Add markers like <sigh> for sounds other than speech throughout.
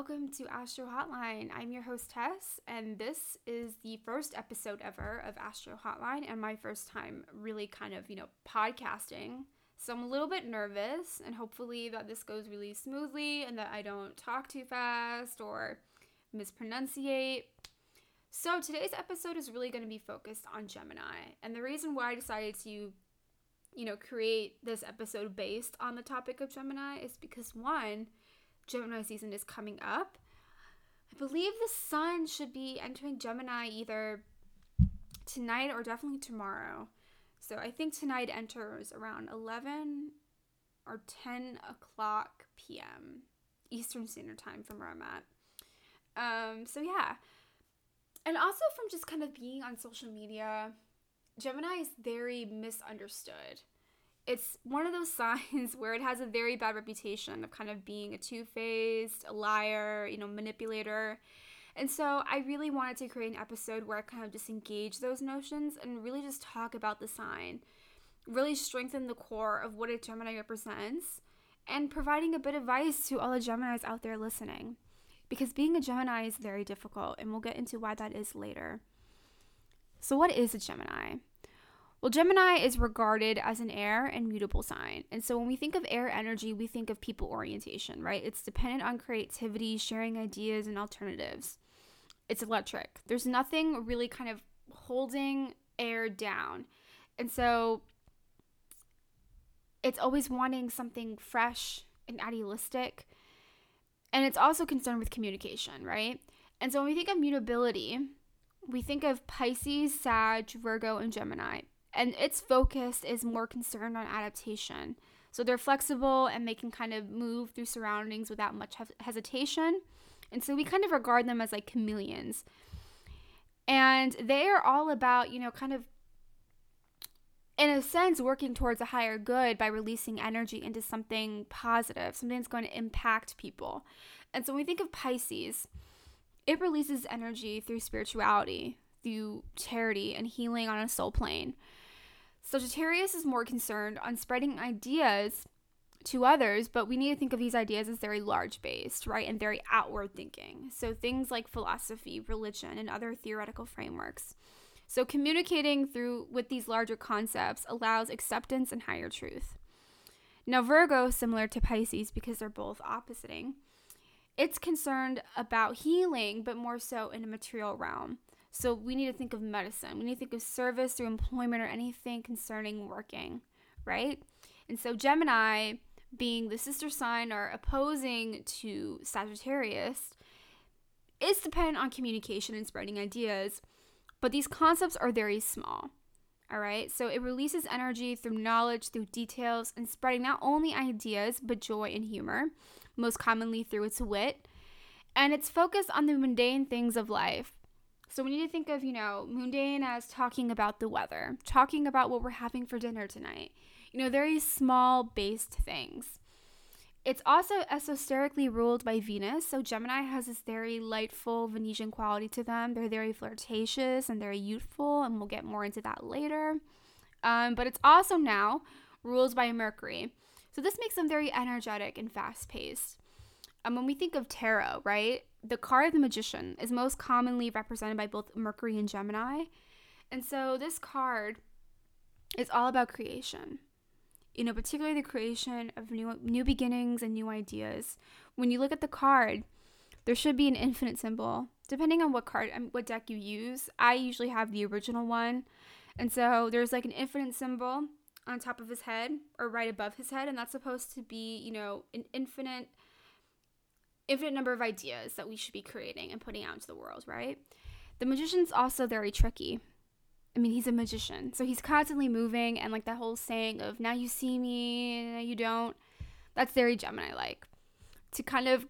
welcome to Astro Hotline. I'm your host Tess, and this is the first episode ever of Astro Hotline, and my first time really kind of, you know, podcasting. So I'm a little bit nervous, and hopefully that this goes really smoothly and that I don't talk too fast or mispronunciate. So today's episode is really going to be focused on Gemini, and the reason why I decided to, you know, create this episode based on the topic of Gemini is because one, Gemini season is coming up. I believe the sun should be entering Gemini either tonight or definitely tomorrow. So I think tonight enters around 11 or 10 o'clock p.m. Eastern Standard Time from where I'm at. Um, so yeah. And also from just kind of being on social media, Gemini is very misunderstood it's one of those <laughs> signs where it has a very bad reputation of kind of being a two-faced, a liar, you know, manipulator. And so I really wanted to create an episode where I kind of disengage those notions and really just talk about the sign, really strengthen the core of what a Gemini represents, and providing a bit of advice to all the Geminis out there listening. Because being a Gemini is very difficult, and we'll get into why that is later. So, what is a Gemini? Well, Gemini is regarded as an air and mutable sign. And so when we think of air energy, we think of people orientation, right? It's dependent on creativity, sharing ideas, and alternatives. It's electric. There's nothing really kind of holding air down. And so it's always wanting something fresh and idealistic. And it's also concerned with communication, right? And so when we think of mutability, we think of Pisces, Sag, Virgo, and Gemini and its focus is more concerned on adaptation. So they're flexible and they can kind of move through surroundings without much hesitation. And so we kind of regard them as like chameleons. And they are all about, you know, kind of in a sense working towards a higher good by releasing energy into something positive, something that's going to impact people. And so when we think of Pisces, it releases energy through spirituality, through charity and healing on a soul plane. Sagittarius is more concerned on spreading ideas to others, but we need to think of these ideas as very large based, right? And very outward thinking. So things like philosophy, religion, and other theoretical frameworks. So communicating through with these larger concepts allows acceptance and higher truth. Now Virgo, similar to Pisces because they're both oppositing, it's concerned about healing, but more so in a material realm. So we need to think of medicine. We need to think of service through employment or anything concerning working, right? And so Gemini, being the sister sign or opposing to Sagittarius, is dependent on communication and spreading ideas, but these concepts are very small. All right, so it releases energy through knowledge, through details, and spreading not only ideas but joy and humor, most commonly through its wit. And it's focused on the mundane things of life, so we need to think of, you know, mundane as talking about the weather, talking about what we're having for dinner tonight. You know, very small based things. It's also esoterically ruled by Venus, so Gemini has this very lightful Venetian quality to them. They're very flirtatious and very youthful, and we'll get more into that later. Um, but it's also now ruled by Mercury, so this makes them very energetic and fast paced. And when we think of tarot, right, the card of the magician is most commonly represented by both Mercury and Gemini. And so this card is all about creation. You know, particularly the creation of new new beginnings and new ideas. When you look at the card, there should be an infinite symbol. Depending on what card um, what deck you use, I usually have the original one. And so there's like an infinite symbol on top of his head or right above his head and that's supposed to be, you know, an infinite infinite number of ideas that we should be creating and putting out into the world, right? The magician's also very tricky. I mean, he's a magician, so he's constantly moving, and like that whole saying of "now you see me, now you don't," that's very Gemini-like. To kind of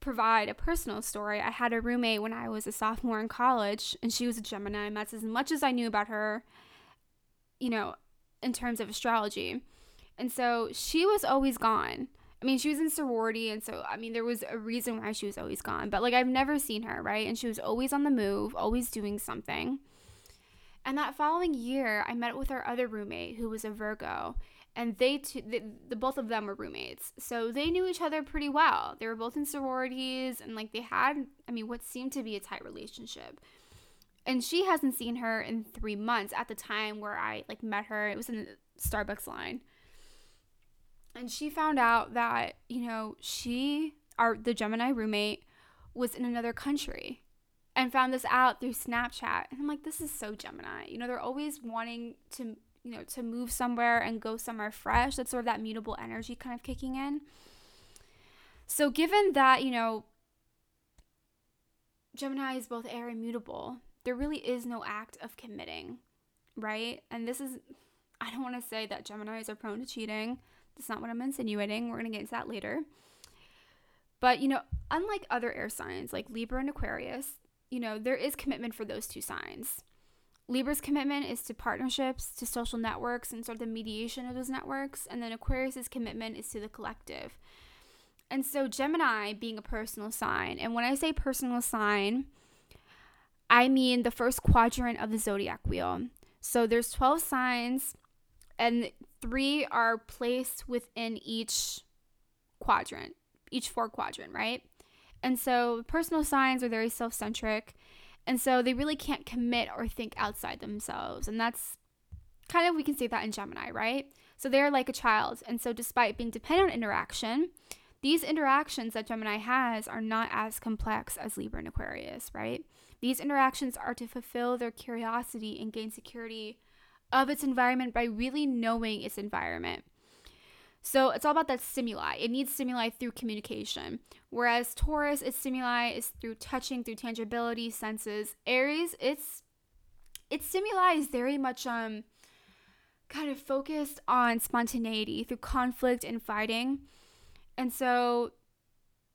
provide a personal story, I had a roommate when I was a sophomore in college, and she was a Gemini, and that's as much as I knew about her, you know, in terms of astrology. And so she was always gone. I mean, she was in sorority, and so I mean, there was a reason why she was always gone. But like, I've never seen her, right? And she was always on the move, always doing something. And that following year, I met with our other roommate who was a Virgo, and they two, the, the both of them were roommates, so they knew each other pretty well. They were both in sororities, and like they had, I mean, what seemed to be a tight relationship. And she hasn't seen her in three months at the time where I like met her. It was in the Starbucks line, and she found out that you know she, our the Gemini roommate, was in another country and found this out through Snapchat. And I'm like, this is so Gemini. You know, they're always wanting to you know, to move somewhere and go somewhere fresh. That's sort of that mutable energy kind of kicking in. So, given that, you know, Gemini is both air and mutable, there really is no act of committing, right? And this is, I don't want to say that Geminis are prone to cheating. That's not what I'm insinuating. We're going to get into that later. But, you know, unlike other air signs like Libra and Aquarius, you know, there is commitment for those two signs. Libra's commitment is to partnerships, to social networks, and sort of the mediation of those networks. And then Aquarius's commitment is to the collective. And so Gemini being a personal sign, and when I say personal sign, I mean the first quadrant of the zodiac wheel. So there's 12 signs, and three are placed within each quadrant, each four quadrant, right? And so personal signs are very self centric. And so they really can't commit or think outside themselves. And that's kind of, we can say that in Gemini, right? So they're like a child. And so despite being dependent on interaction, these interactions that Gemini has are not as complex as Libra and Aquarius, right? These interactions are to fulfill their curiosity and gain security of its environment by really knowing its environment. So it's all about that stimuli. It needs stimuli through communication. Whereas Taurus, its stimuli is through touching, through tangibility, senses. Aries, its its stimuli is very much um kind of focused on spontaneity through conflict and fighting. And so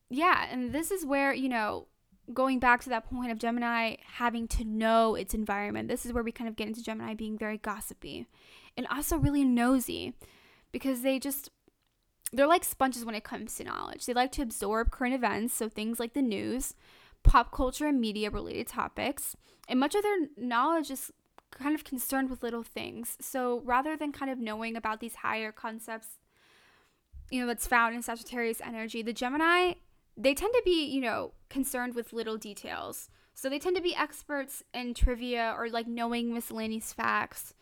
yeah, and this is where, you know, going back to that point of Gemini having to know its environment, this is where we kind of get into Gemini being very gossipy and also really nosy because they just they're like sponges when it comes to knowledge. They like to absorb current events, so things like the news, pop culture, and media related topics. And much of their knowledge is kind of concerned with little things. So rather than kind of knowing about these higher concepts, you know, that's found in Sagittarius energy, the Gemini, they tend to be, you know, concerned with little details. So they tend to be experts in trivia or like knowing miscellaneous facts,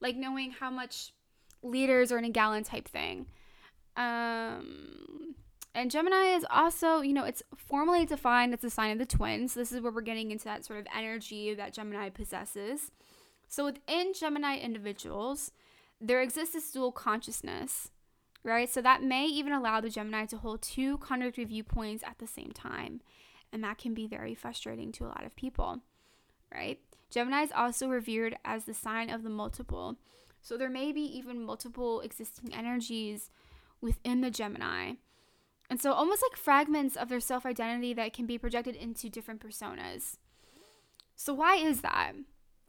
like knowing how much liters are in a gallon type thing. Um, and Gemini is also, you know, it's formally defined as a sign of the twins. This is where we're getting into that sort of energy that Gemini possesses. So within Gemini individuals, there exists this dual consciousness, right? So that may even allow the Gemini to hold two contradictory viewpoints at the same time. And that can be very frustrating to a lot of people, right? Gemini is also revered as the sign of the multiple. So there may be even multiple existing energies within the Gemini. And so, almost like fragments of their self identity that can be projected into different personas. So, why is that?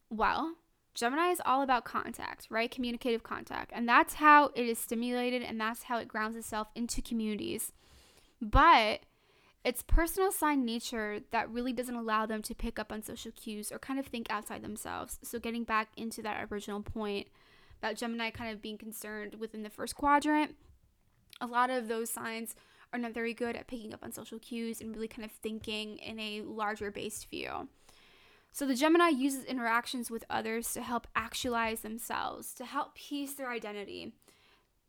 Well, Gemini is all about contact, right? Communicative contact. And that's how it is stimulated and that's how it grounds itself into communities. But it's personal sign nature that really doesn't allow them to pick up on social cues or kind of think outside themselves. So, getting back into that original point about Gemini kind of being concerned within the first quadrant a lot of those signs are not very good at picking up on social cues and really kind of thinking in a larger based view. So the Gemini uses interactions with others to help actualize themselves, to help piece their identity.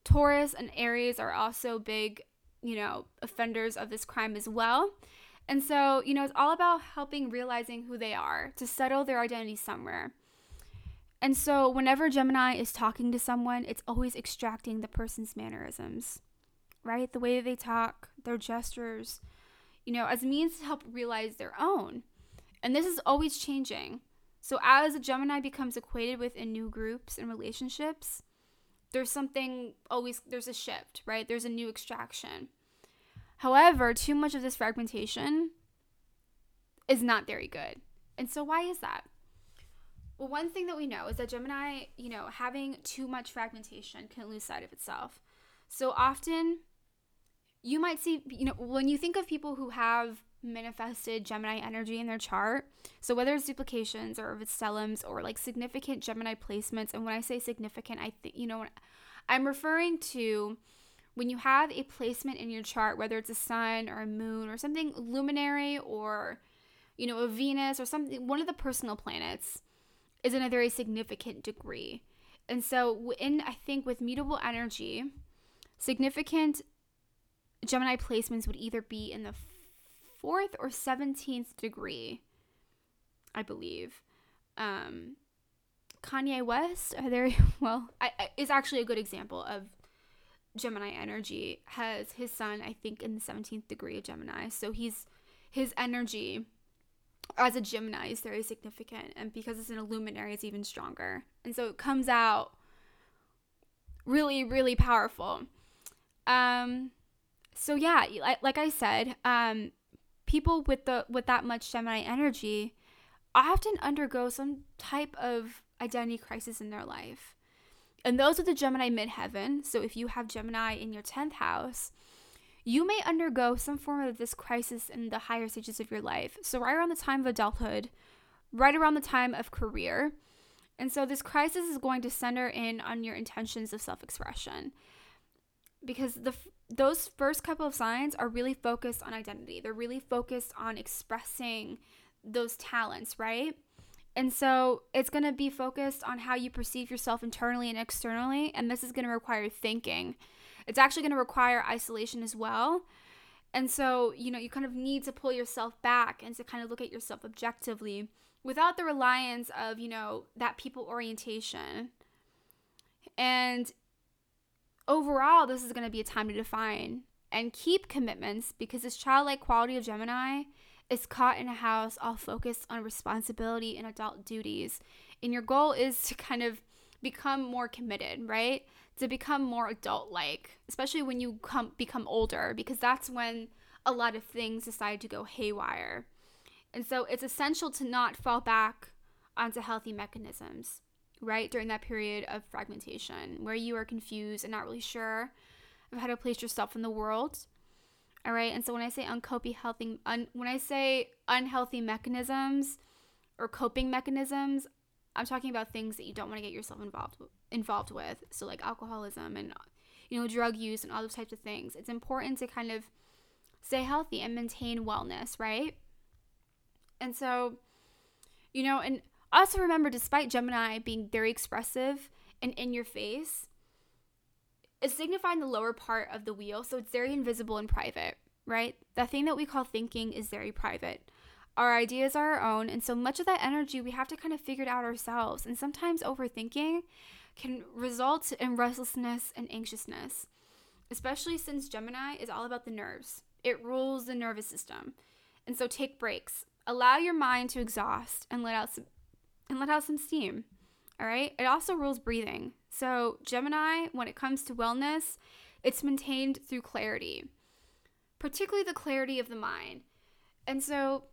Taurus and Aries are also big, you know, offenders of this crime as well. And so, you know, it's all about helping realizing who they are, to settle their identity somewhere. And so, whenever Gemini is talking to someone, it's always extracting the person's mannerisms right? The way they talk, their gestures, you know, as means to help realize their own. And this is always changing. So as a Gemini becomes equated with in new groups and relationships, there's something always there's a shift, right? There's a new extraction. However, too much of this fragmentation is not very good. And so why is that? Well, one thing that we know is that Gemini, you know, having too much fragmentation can lose sight of itself. So often you might see, you know, when you think of people who have manifested Gemini energy in their chart, so whether it's duplications or if it's stelliums or like significant Gemini placements, and when I say significant, I think, you know, I'm referring to when you have a placement in your chart, whether it's a sun or a moon or something luminary or, you know, a Venus or something, one of the personal planets is in a very significant degree. And so, in I think with mutable energy, significant Gemini placements would either be in the fourth or 17th degree, I believe. Um, Kanye West, are there, <laughs> well, I, I, is actually a good example of Gemini energy. Has his sun, I think, in the 17th degree of Gemini. So he's, his energy as a Gemini is very significant. And because it's an luminary, it's even stronger. And so it comes out really, really powerful. Um, so yeah, like I said, um, people with the with that much Gemini energy often undergo some type of identity crisis in their life. And those are the Gemini midheaven. So if you have Gemini in your 10th house, you may undergo some form of this crisis in the higher stages of your life. So, right around the time of adulthood, right around the time of career. And so, this crisis is going to center in on your intentions of self expression because the those first couple of signs are really focused on identity. They're really focused on expressing those talents, right? And so it's going to be focused on how you perceive yourself internally and externally. And this is going to require thinking. It's actually going to require isolation as well. And so, you know, you kind of need to pull yourself back and to kind of look at yourself objectively without the reliance of, you know, that people orientation. And overall, this is going to be a time to define and keep commitments because this childlike quality of Gemini is caught in a house all focused on responsibility and adult duties. And your goal is to kind of become more committed, right? To become more adult like, especially when you come become older because that's when a lot of things decide to go haywire. And so it's essential to not fall back onto healthy mechanisms right during that period of fragmentation where you are confused and not really sure of how to place yourself in the world all right? And so when i say uncopy healthy un, when i say unhealthy mechanisms or coping mechanisms i'm talking about things that you don't want to get yourself involved involved with. So like alcoholism and you know drug use and all those types of things. It's important to kind of stay healthy and maintain wellness right? And so you know and also, remember, despite Gemini being very expressive and in your face, it's signifying the lower part of the wheel, so it's very invisible and private, right? The thing that we call thinking is very private. Our ideas are our own, and so much of that energy we have to kind of figure it out ourselves. And sometimes overthinking can result in restlessness and anxiousness, especially since Gemini is all about the nerves. It rules the nervous system. And so take breaks. Allow your mind to exhaust and let out some and let out some steam. All right. It also rules breathing. So, Gemini, when it comes to wellness, it's maintained through clarity, particularly the clarity of the mind. And so,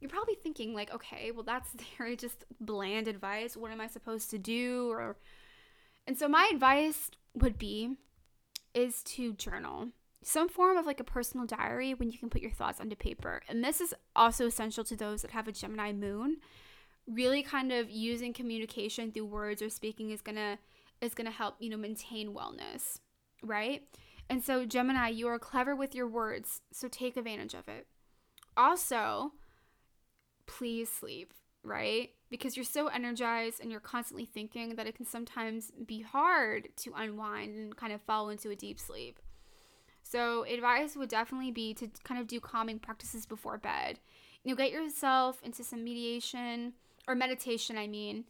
you're probably thinking, like, okay, well, that's <laughs> very just bland advice. What am I supposed to do? Or, and so, my advice would be is to journal some form of like a personal diary when you can put your thoughts onto paper. And this is also essential to those that have a Gemini moon really kind of using communication through words or speaking is gonna is gonna help you know maintain wellness right? And so gemini you are clever with your words so take advantage of it. Also please sleep right? Because you're so energized and you're constantly thinking that it can sometimes be hard to unwind and kind of fall into a deep sleep. So advice would definitely be to kind of do calming practices before bed. You know get yourself into some mediation or meditation, I mean.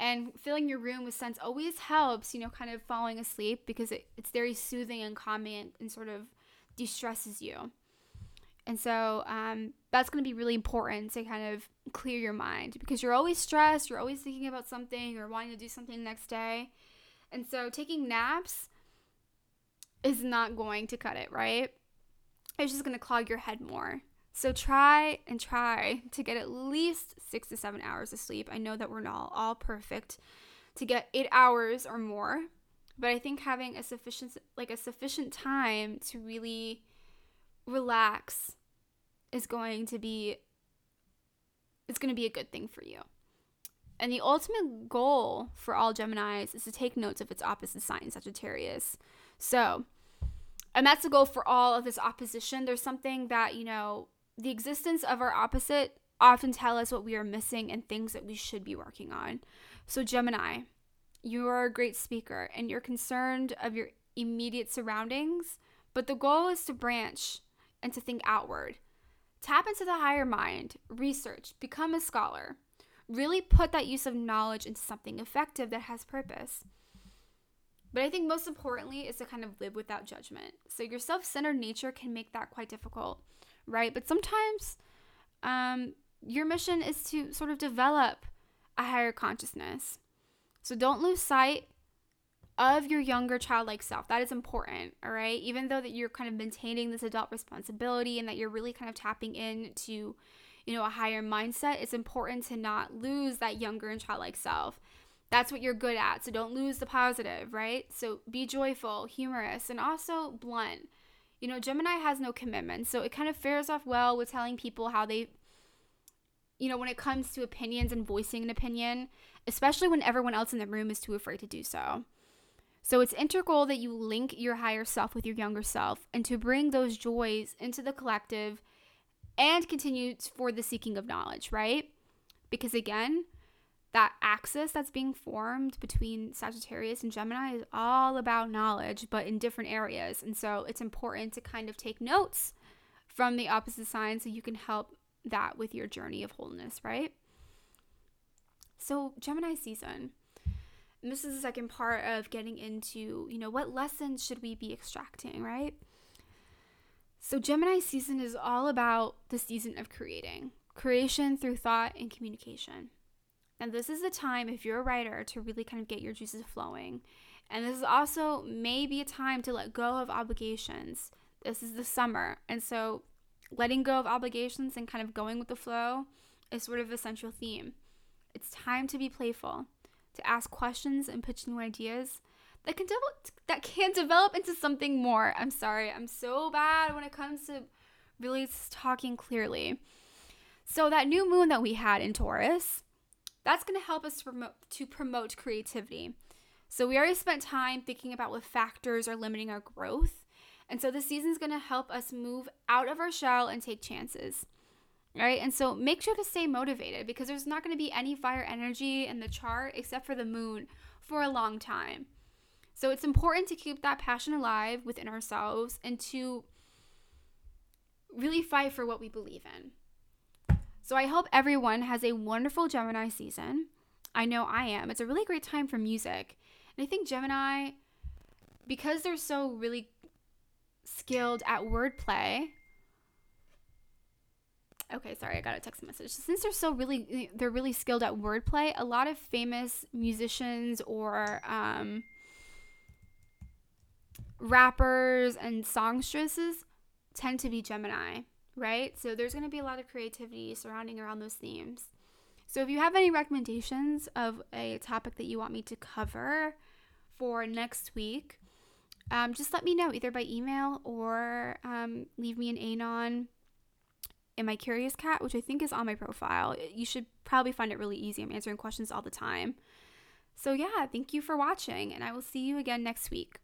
And filling your room with scents always helps, you know, kind of falling asleep because it, it's very soothing and calming and, and sort of de stresses you. And so um, that's going to be really important to kind of clear your mind because you're always stressed, you're always thinking about something or wanting to do something next day. And so taking naps is not going to cut it, right? It's just going to clog your head more. So try and try to get at least six to seven hours of sleep. I know that we're not all perfect to get eight hours or more, but I think having a sufficient like a sufficient time to really relax is going to be it's going to be a good thing for you. And the ultimate goal for all Geminis is to take notes of its opposite sign, Sagittarius. So, and that's the goal for all of this opposition. There's something that, you know, the existence of our opposite often tell us what we are missing and things that we should be working on. So, Gemini, you are a great speaker and you're concerned of your immediate surroundings, but the goal is to branch and to think outward. Tap into the higher mind, research, become a scholar. Really put that use of knowledge into something effective that has purpose. But I think most importantly is to kind of live without judgment. So your self-centered nature can make that quite difficult, right? But sometimes um, your mission is to sort of develop a higher consciousness. So don't lose sight of your younger childlike self. That is important, all right? Even though that you're kind of maintaining this adult responsibility and that you're really kind of tapping into, you know, a higher mindset, it's important to not lose that younger and childlike self. That's what you're good at. So don't lose the positive, right? So be joyful, humorous, and also blunt. You know, Gemini has no commitment. So it kind of fares off well with telling people how they you know, when it comes to opinions and voicing an opinion, especially when everyone else in the room is too afraid to do so. So it's integral that you link your higher self with your younger self and to bring those joys into the collective and continue for the seeking of knowledge, right? Because again, that axis that's being formed between Sagittarius and Gemini is all about knowledge, but in different areas. And so it's important to kind of take notes from the opposite sign so you can help that with your journey of wholeness, right? So, Gemini season. And this is the second part of getting into, you know, what lessons should we be extracting, right? So, Gemini season is all about the season of creating, creation through thought and communication. And this is the time, if you're a writer, to really kind of get your juices flowing. And this is also maybe a time to let go of obligations. This is the summer. And so, letting go of obligations and kind of going with the flow is sort of a central theme. It's time to be playful to ask questions and pitch new ideas that can develop that can develop into something more. I'm sorry, I'm so bad when it comes to really talking clearly. So that new moon that we had in Taurus, that's going to help us to promote, to promote creativity. So we already spent time thinking about what factors are limiting our growth. And so this season is going to help us move out of our shell and take chances right? And so make sure to stay motivated because there's not going to be any fire energy in the chart except for the moon for a long time. So it's important to keep that passion alive within ourselves and to really fight for what we believe in. So I hope everyone has a wonderful Gemini season. I know I am. It's a really great time for music. And I think Gemini, because they're so really skilled at wordplay, okay, sorry, I got a text message. Since they're so really, they're really skilled at wordplay. A lot of famous musicians or um, rappers and songstresses tend to be Gemini, right? So there's going to be a lot of creativity surrounding around those themes. So if you have any recommendations of a topic that you want me to cover for next week, um, just let me know either by email or um, leave me an anon in my Curious Cat, which I think is on my profile. You should probably find it really easy. I'm answering questions all the time. So, yeah, thank you for watching, and I will see you again next week.